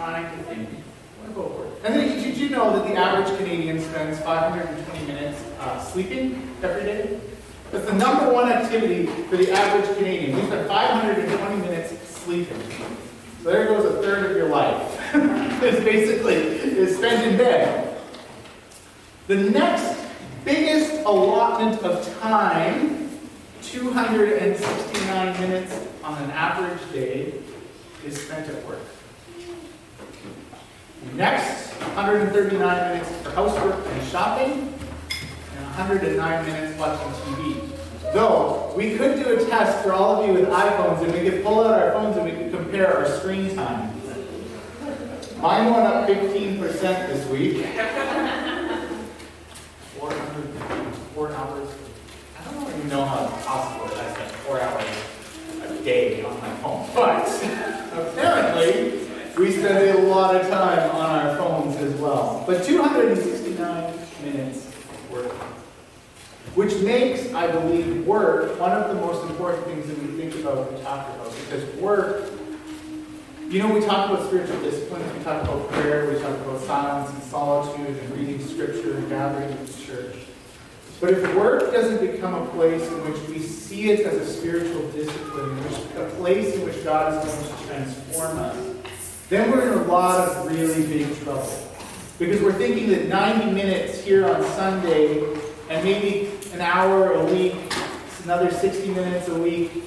trying to think? And then did you know that the average Canadian spends 520 minutes uh, sleeping every day? That's the number one activity for the average Canadian. We spend 520 minutes sleeping. So there goes a third of your life. it's basically is spent in bed. The next biggest allotment of time, 269 minutes on an average day, is spent at work. Next, 139 minutes for housework and shopping, and 109 minutes watching TV. Though, we could do a test for all of you with iPhones, and we could pull out our phones and we could compare our screen time. Mine went up 15% this week. 400, four hours. I don't even know how it's possible that I spend four hours a day on my phone. But apparently, we spend a lot of time on our phones as well. But 269 minutes working. Which makes, I believe, work one of the most important things that we think about and talk about. Because work, you know, we talk about spiritual disciplines, we talk about prayer, we talk about silence and solitude and reading scripture and gathering in church. But if work doesn't become a place in which we see it as a spiritual discipline, a place in which God is going to transform then we're in a lot of really big trouble. Because we're thinking that 90 minutes here on Sunday and maybe an hour a week, another 60 minutes a week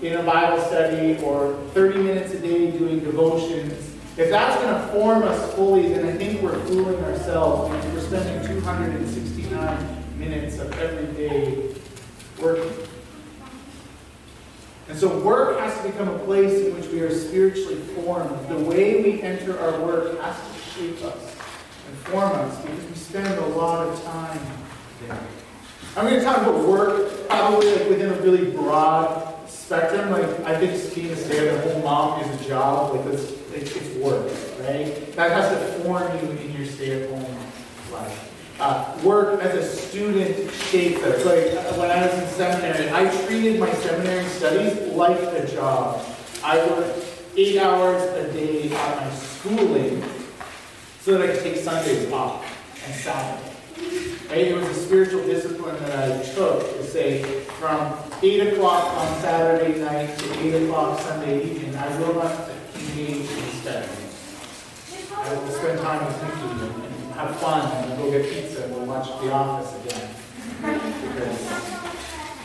in a Bible study, or 30 minutes a day doing devotions, if that's going to form us fully, then I think we're fooling ourselves because we're spending 269 minutes of every day working. And so work has to become a place in which we are spiritually formed. The way we enter our work has to shape us and form us because we spend a lot of time there. I'm going to talk about work probably like within a really broad spectrum. Like I think being a stay-at-home mom is a job. Like it's, it's work, right? That has to form you in your stay-at-home life. Uh, work as a student shapes us. Like when I was in seminary, I treated my seminary studies like a job. I worked eight hours a day on my schooling so that I could take Sundays off and Saturday. Right? It was a spiritual discipline that I took to say from 8 o'clock on Saturday night to 8 o'clock Sunday evening, I will not engage in study. I will spend time with and have fun and we'll go get pizza and we'll watch The Office again. Because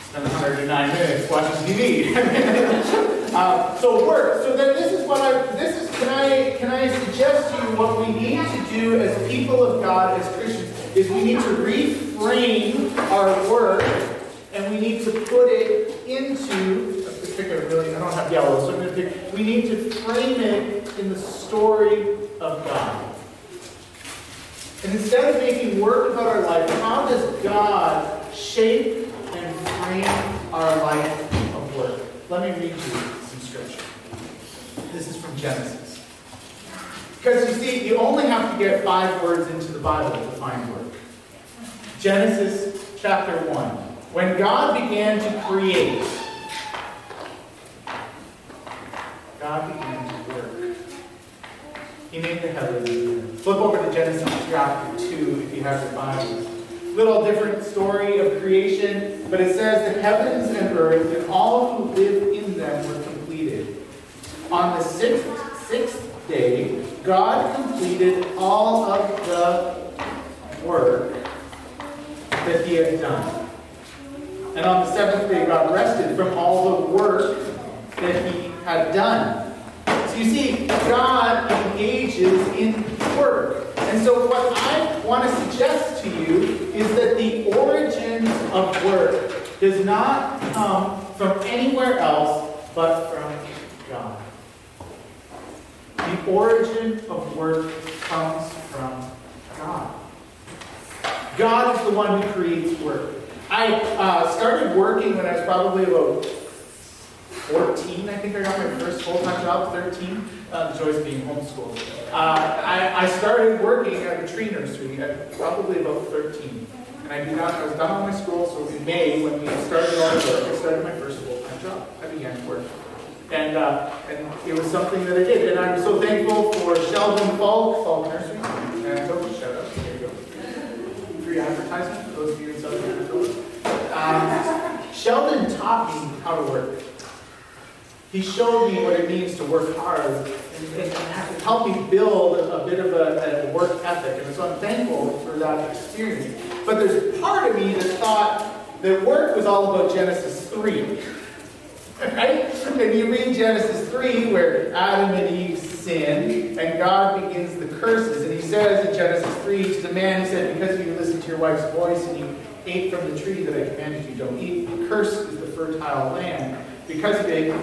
spend 109 minutes watching TV. uh, so work. So then this is what I this is can I can I suggest to you what we need to do as people of God, as Christians, is we need to reframe our work and we need to put it into pick a really I don't have yellow, so I'm gonna pick we need to frame it in the story of God. And instead of making work about our life, how does God shape and frame our life of work? Let me read you some scripture. This is from Genesis. Because you see, you only have to get five words into the Bible to find work. Genesis chapter 1. When God began to create, God began to. He made the heavens. Flip over to Genesis chapter 2 if you have your Bibles. Little different story of creation, but it says the heavens and earth and all who live in them were completed. On the sixth, sixth day, God completed all of the work that he had done. And on the seventh day, God rested from all the work that he had done. You see, God engages in work. And so what I want to suggest to you is that the origins of work does not come from anywhere else but from God. The origin of work comes from God. God is the one who creates work. I uh, started working when I was probably about 14, I think I got my first full-time job, 13. Uh, of being homeschooled. Uh, I, I, started working at a tree nursery at probably about 13. And I did not, I was done with my school, so in May, when we started all work, I started my first full-time job. I began work. And, uh, and it was something that I did. And I'm so thankful for Sheldon Falk, Falk Nursery. And so, shout out. There you go. Free advertisement for those of you in Southern Minnesota. Um, Sheldon taught me how to work. He showed me what it means to work hard and, and, helped me build a bit of a, a work ethic. And so I'm thankful for that experience. But there's part of me that thought that work was all about Genesis 3. Right? And you read Genesis 3 where Adam and Eve sin and God begins the curses. And he says in Genesis 3 to the man, he said, Because you listened to your wife's voice and you ate from the tree that I commanded you don't eat, cursed is the fertile land. Because of it,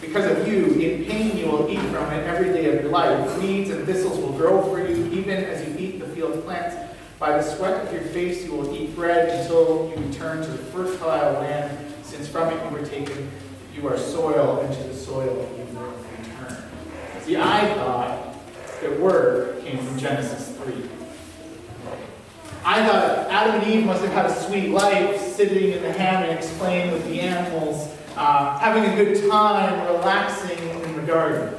because of you, in pain you will eat from it every day of your life. Weeds and thistles will grow for you, even as you eat the field plants. By the sweat of your face you will eat bread until you return to the fertile land, since from it you were taken. You are soil, and to the soil you will return. See, I thought that word came from Genesis 3. I thought Adam and Eve must have had a sweet life sitting in the hammocks, playing with the animals, uh, having a good time, relaxing in the garden.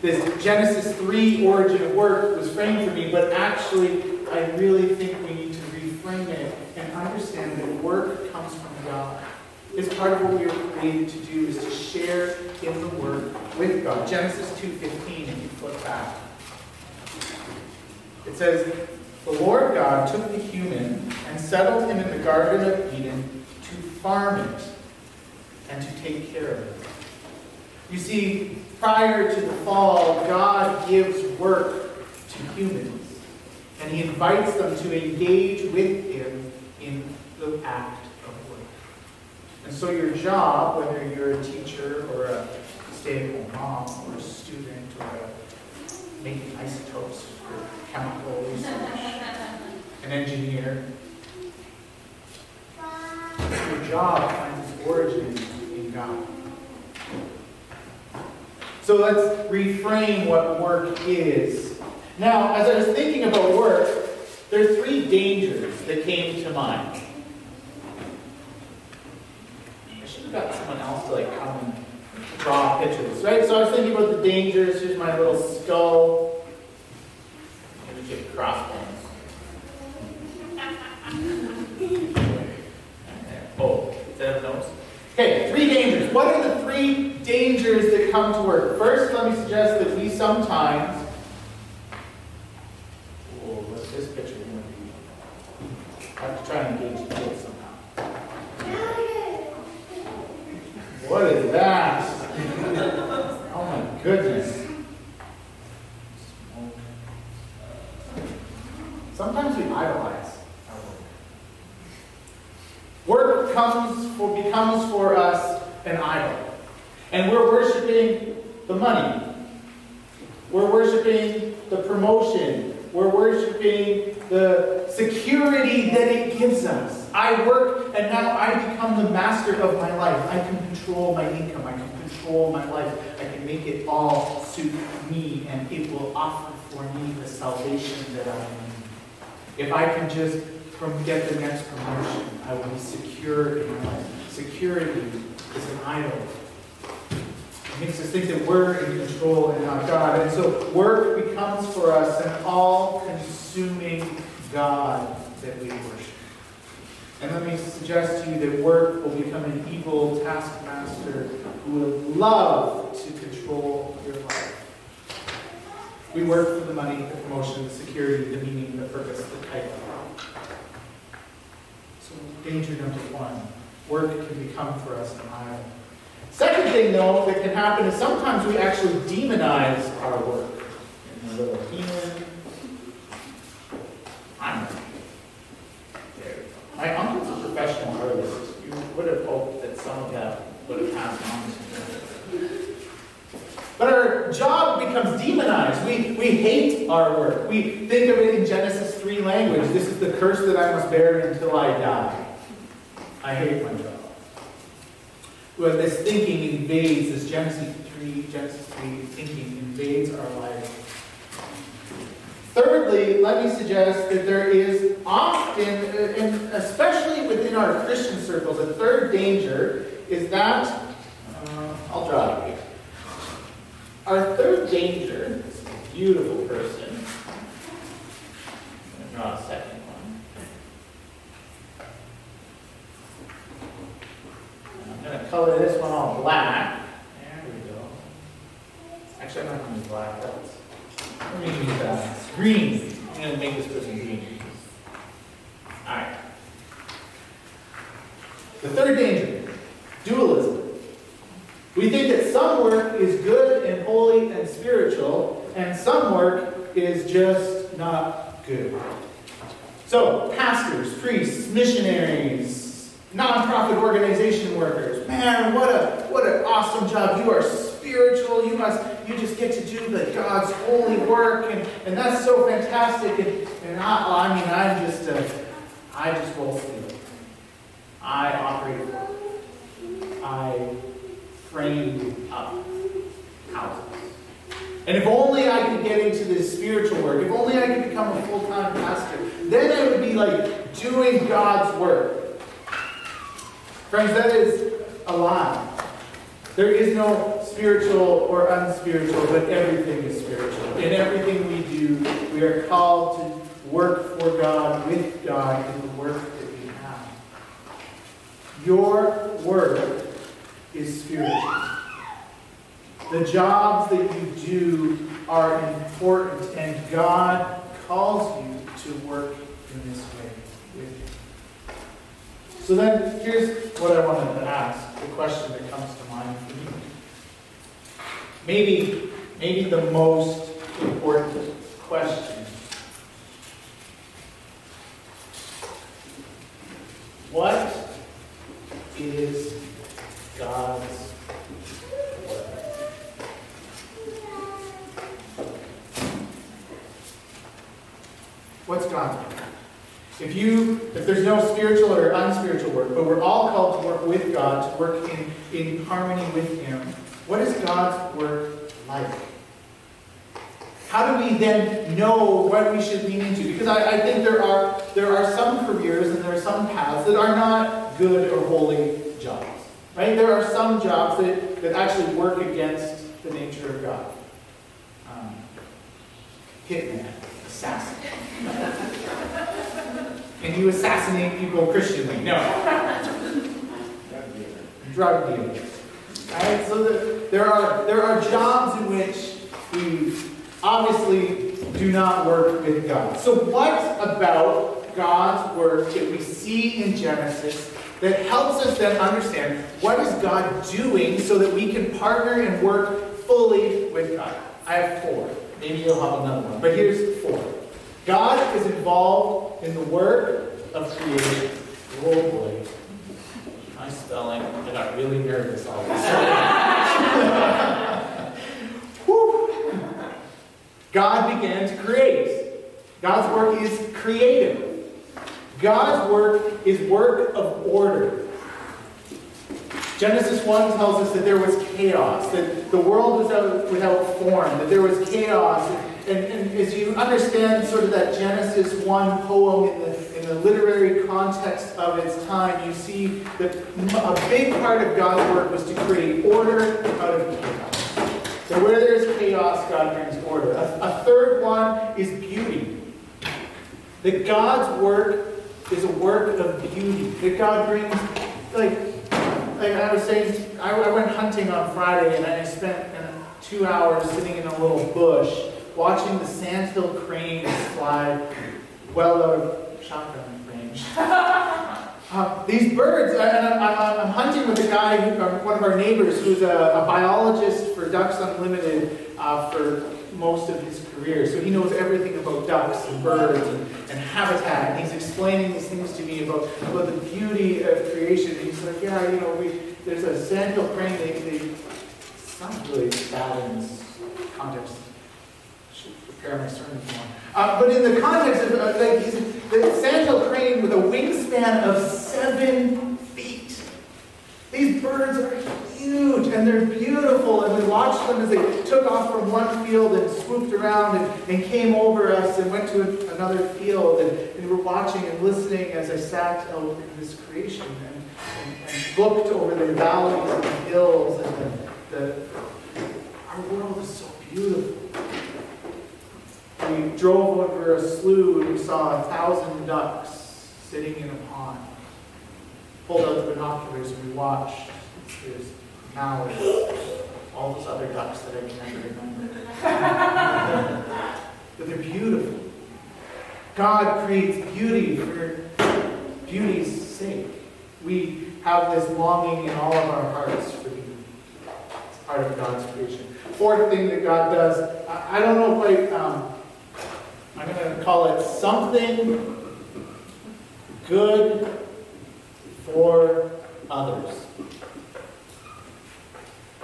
This Genesis 3 origin of work was framed for me, but actually, I really think we need to reframe it and understand that work comes from God. It's part of what we are created to do is to share in the work with God. Genesis 2.15, if you flip back. It says, The Lord God took the human and settled him in the Garden of Eden to farm it and to take care of it. You see, prior to the fall, God gives work to humans. And he invites them to engage with him in the act of work. And so your job, whether you're a teacher or a stay-at-home mom or a student or a making isotopes for chemical research, an engineer, your job finds its origin in God. So let's reframe what work is. Now, as I was thinking about work, there are three dangers that came to mind. I should have got someone else to like come and draw pictures, right? So I was thinking about the dangers. Here's my little skull. Maybe get crossbones. oh, is that a nose? Okay, three dangers. What are the three dangers that come to work? First, let me suggest that we sometimes. Oh, what's this picture going to be? I have to try and engage the kids somehow. What is that? Oh my goodness. Sometimes we idolize our work. Work comes for, becomes for us an idol. And we're worshiping the money. We're worshiping the We're worshiping the security that it gives us. I work and now I become the master of my life. I can control my income. I can control my life. I can make it all suit me and it will offer for me the salvation that I need. If I can just get the next promotion, I will be secure in my life. Security is an idol. Makes us think that we're in control and not God. And so work becomes for us an all-consuming God that we worship. And let me suggest to you that work will become an evil taskmaster who will love to control your life. We work for the money, the promotion, the security, the meaning, the purpose, the title. So danger number one, work can become for us an idol. Second thing, though, that can happen is sometimes we actually demonize our work. In a little healing. I'm. My uncle's a professional artist. You would have hoped that some of that would have passed me. But our job becomes demonized. We, we hate our work. We think of it in Genesis 3 language. This is the curse that I must bear until I die. I hate my job. Well, this thinking invades, this Genesis 3, Genesis 3 thinking invades our life. Thirdly, let me suggest that there is often, and especially within our Christian circles, a third danger is that, uh, I'll draw it. Our third danger, beautiful person, I'm going to draw a second one. I'm going to color this one all black. There we go. Actually, I'm not going to use black. That's, I'm going to use uh, green. I'm going to make this person green. All right. The third danger, dualism. We think that some work is good and holy and spiritual, and some work is just not good. So, pastors, priests, missionaries, nonprofit organization workers, man, what a what an awesome job. You are spiritual. You must you just get to do the God's holy work, and, and that's so fantastic. And, and I, I mean, I'm just a, I just roll steel. I operate. I frame up houses. And if only I could get into this spiritual work, if only I could become a full time pastor, then I would be like doing God's work. Friends, that is a lie. There is no spiritual or unspiritual, but everything is spiritual. In everything we do, we are called to work for God, with God, in the work that we have. Your work is spiritual. The jobs that you do are important, and God calls you to work in this way. So then, here's what I wanted to ask, the question that comes to mind for me. Maybe, maybe the most important question. What is God's? What's God's? If you, if there's no spiritual or unspiritual work, but we're all called to work with God, to work in, in harmony with Him, what is God's work like? How do we then know what we should lean into? Because I, I think there are there are some careers and there are some paths that are not good or holy jobs. Right? There are some jobs that, that actually work against the nature of God. Um, hitman, assassin. and you assassinate people Christianly. No. Drug dealers. Right? So the, there are there are jobs in which we obviously do not work with God. So what about God's work that we see in Genesis that helps us then understand what is God doing so that we can partner and work fully with God? I have four. Maybe you'll have another one. But here's four. God is involved in the work of creation. Oh boy. My spelling, I got really nervous all of a sudden. God began to create. God's work is creative. God's work is work of order. Genesis 1 tells us that there was chaos, that the world was out, without form, that there was chaos. And, and, as you understand sort of that Genesis 1 poem in the, in the literary context of its time, you see that a big part of God's work was to create order out of chaos. So where there's chaos, God brings order. A, a third one is beauty. That God's work is a work of beauty. That God brings, like, like I was saying, I, I went hunting on Friday and I spent uh, two hours sitting in a little bush watching the sandhill cranes fly well out of shotgun range. Uh, these birds, and I'm, I'm, I'm, hunting with a guy, who, one of our neighbors, who's a, a biologist for Ducks Unlimited uh, for most of his career. So he knows everything about ducks and birds and, and, habitat. And he's explaining these things to me about, about the beauty of creation. And he's like, yeah, you know, we, there's a sandhill crane. They, they, not really bad in this context. Prepare my sermon for. Uh, but in the context of uh, like the sandhill crane with a wingspan of seven feet. These birds are huge and they're beautiful, and we watched them as they took off from one field and swooped around and, and came over us and went to another field. And, and we were watching and listening as I sat in this creation and, and, and looked over the valleys and the hills and the, the our world is so beautiful. We drove over a slough and we saw a thousand ducks sitting in a pond. Pulled out the binoculars and we watched. There's mallards, all those other ducks that I can never remember. but they're beautiful. God creates beauty for beauty's sake. We have this longing in all of our hearts for beauty. It's part of God's creation. Fourth thing that God does, I, I don't know if I, um, I'm going to call it something good for others.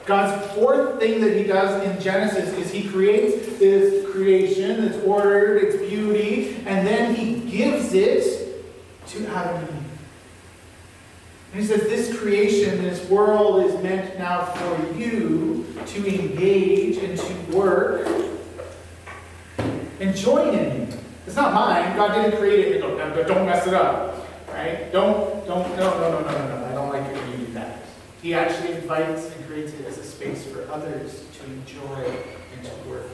God's fourth thing that he does in Genesis is he creates this creation, it's ordered, it's beauty, and then he gives it to Adam and Eve. And he says, This creation, this world is meant now for you to engage and to work and join in. It's not mine. God didn't create it. Don't mess it up. Right? Don't, don't, no, no, no, no, no, no. I don't like it when you do that. He actually invites and creates it as a space for others to enjoy and to work.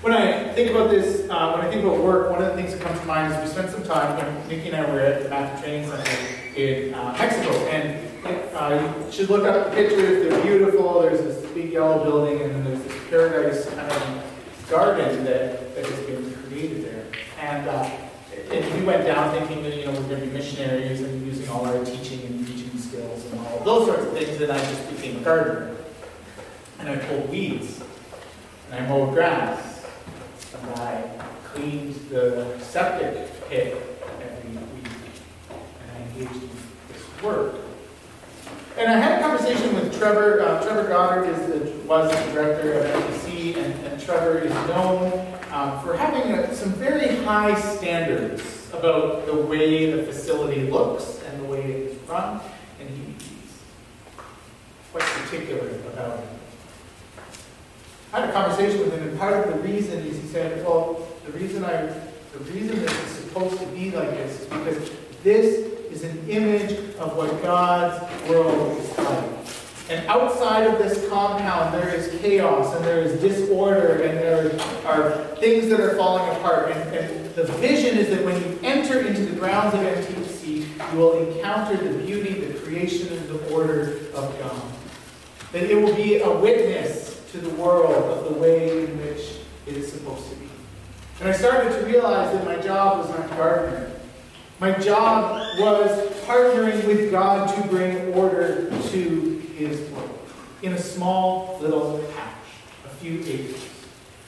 When I think about this, uh, when I think about work, one of the things that comes to mind is we spent some time when Nikki and I were at the Matthew Training Center in uh, Mexico, and uh, you should look up the pictures. They're beautiful. There's this big yellow building, and then there's this paradise kind of garden that, that has been created there. And, uh, we went down thinking that you know we're going to be missionaries and using all our teaching and teaching skills and all those sorts of things. And I just became a gardener, and I pulled weeds, and I mowed grass and I cleaned the septic pit every week, and I engaged in this work. And I had a conversation with Trevor. Uh, Trevor Goddard is the, was the director of Trevor is known um, for having a, some very high standards about the way the facility looks and the way it is run, and he, he's quite particular about it. I had a conversation with him, and part of the reason is he said, well, the reason I, the reason that it's supposed to be like this is because this is an image of what God's world is like. And outside of this compound, there is chaos, and there is disorder, and there are things that are falling apart. And, and the vision is that when you enter into the grounds of MTC, you will encounter the beauty, the creation, and the order of God. That it will be a witness to the world of the way in which it is supposed to be. And I started to realize that my job was not gardener. My job was partnering with God to bring order to his world in a small little patch, a few acres,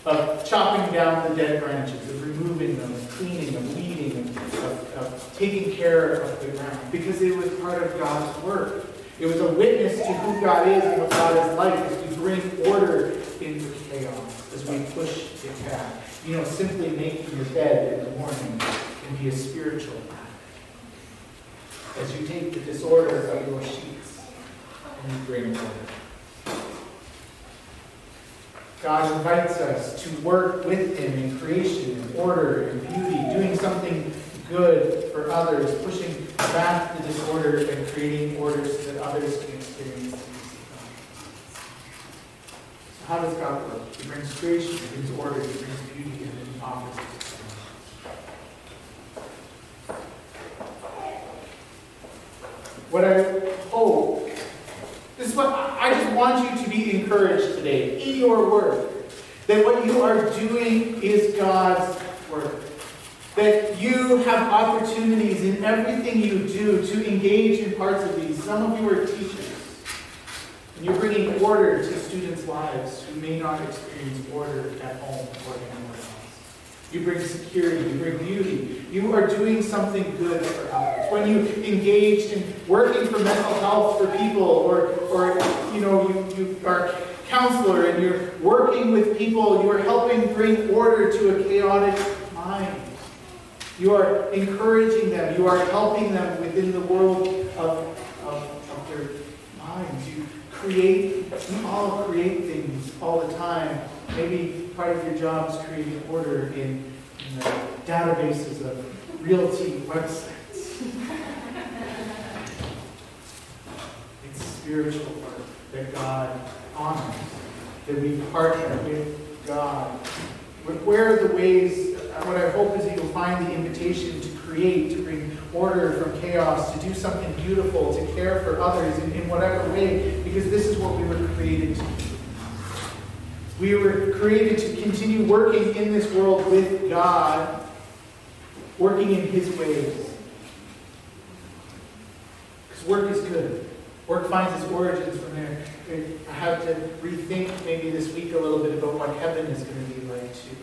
of chopping down the dead branches, of removing them, of cleaning, of weeding, of, of taking care of the ground, because it was part of God's work. It was a witness to who God is and what God is like as we bring order into chaos, as we push it back. You know, simply making your bed in the morning can be a spiritual act. As you take the disorder of your sheets and bring order. God invites us to work with Him in creation and order and beauty, doing something good for others, pushing back the disorder and creating order so that others can experience the peace. So how does God work? He brings creation, He brings order, He brings beauty, and then He offers it. What I is what I just want you to be encouraged today in your work, that what you are doing is God's work. That you have opportunities in everything you do to engage in parts of these. Some of you are teachers. And you're bringing order to students' lives who may not experience order at home or anywhere. You bring security, you bring beauty. You are doing something good for others. When you engage in working for mental health for people, or, or you know, you, you are a counselor and you're working with people, you are helping bring order to a chaotic mind. You are encouraging them. You are helping them within the world of, of, of their minds. You create, we all create things all the time. Maybe part of your job is creating order in, in the databases of realty websites. it's spiritual work that God honors that we partner with God. Where are the ways, what I hope is that you'll find the invitation to create, to bring order from chaos, to do something beautiful, to care for others in, in whatever way, because this is what we were created to do. We were created to continue working in this world with God, working in His ways. Because work is good. Work finds its origins from there. I have to rethink maybe this week a little bit about what heaven is going to be like too.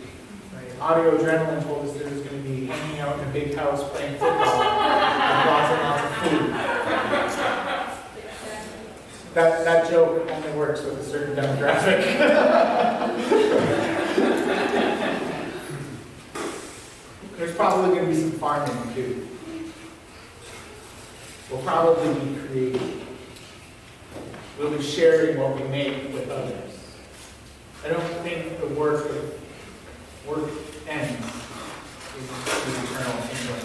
Right? Audio Adrenaline told us there was going to be hanging out in a big house playing football with lots and lots of food. That, that works with a certain demographic. There's probably going to be some farming too. We'll probably be creative. We'll be sharing what we make with others. I don't think the work work ends with eternal kingdom.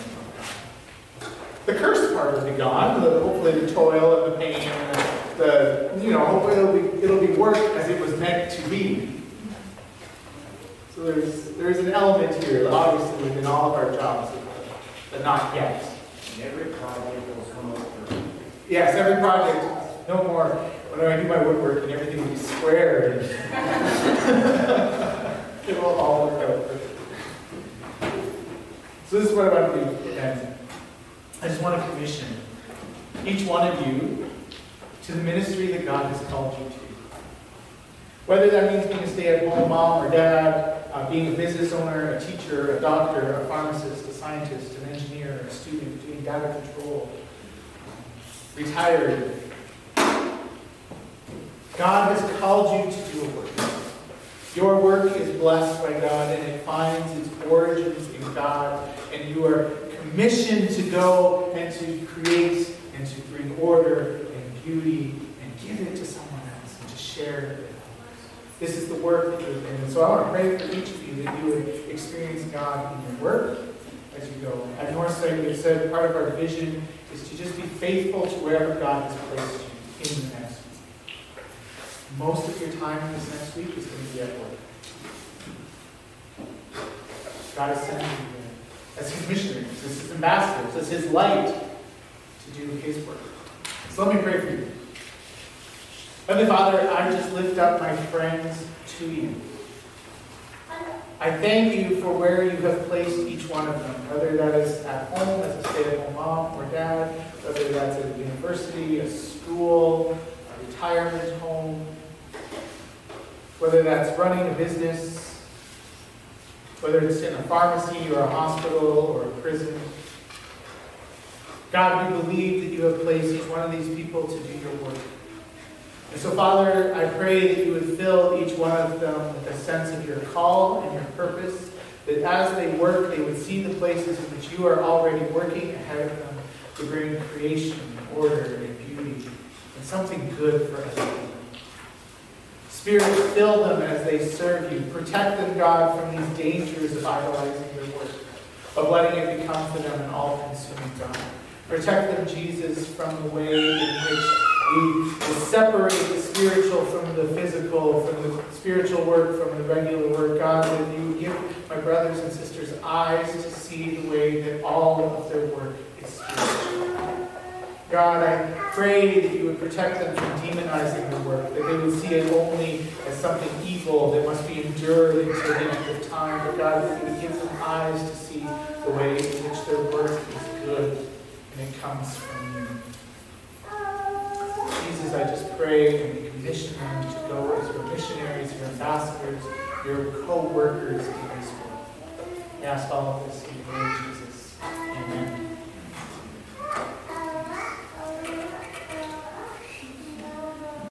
The cursed part will be gone. The, hopefully, the toil and the pain and the, the you know, hopefully it'll be it'll be work as it was meant to be. So there's there's an element here, obviously, within all of our jobs, but not yet. And every project will come up Yes, every project. No more. When I do my woodworking, everything will be square and it will all work out. perfectly. So this is what I want to do. And I just want to commission each one of you to the ministry that God has called you to. Whether that means being a stay-at-home mom or dad, uh, being a business owner, a teacher, a doctor, a pharmacist, a scientist, an engineer, a student, doing data control, retired. God has called you to do a work. Your work is blessed by God and it finds its origins in God, and you are commissioned to go and to create and to bring order beauty and give it to someone else and to share it with others. This is the work that you're in. And so I want to pray for each of you that you would experience God in your work as you go. At Northside, we've said part of our vision is to just be faithful to wherever God has placed you in the next week. Most of your time this next week is going to be at work. God has sent you as His missionaries, as His ambassadors, as His light to do His work. So let me pray for you. Heavenly Father, I just lift up my friends to you. I thank you for where you have placed each one of them, whether that is at home as a stay-at-home mom or dad, whether that's at a university, a school, a retirement home, whether that's running a business, whether it's in a pharmacy or a hospital or a prison. God, we believe that you have placed each one of these people to do your work. And so, Father, I pray that you would fill each one of them with a sense of your call and your purpose, that as they work, they would see the places in which you are already working ahead of them to bring creation, and order, and beauty, and something good for us. Spirit, fill them as they serve you. Protect them, God, from these dangers of idolizing your work, of letting it become for them an all-consuming God. Protect them, Jesus, from the way in which we separate the spiritual from the physical, from the spiritual work from the regular work. God, that you give my brothers and sisters eyes to see the way that all of their work is spiritual. God, I pray that you would protect them from demonizing their work, that they would see it only as something evil that must be endured until the end of time. But God, that you would give them eyes to see the way in which their work is good and it comes from you. Jesus, I just pray and commission them to go as your missionaries, your ambassadors, your co-workers in this world. We ask all of this in your name.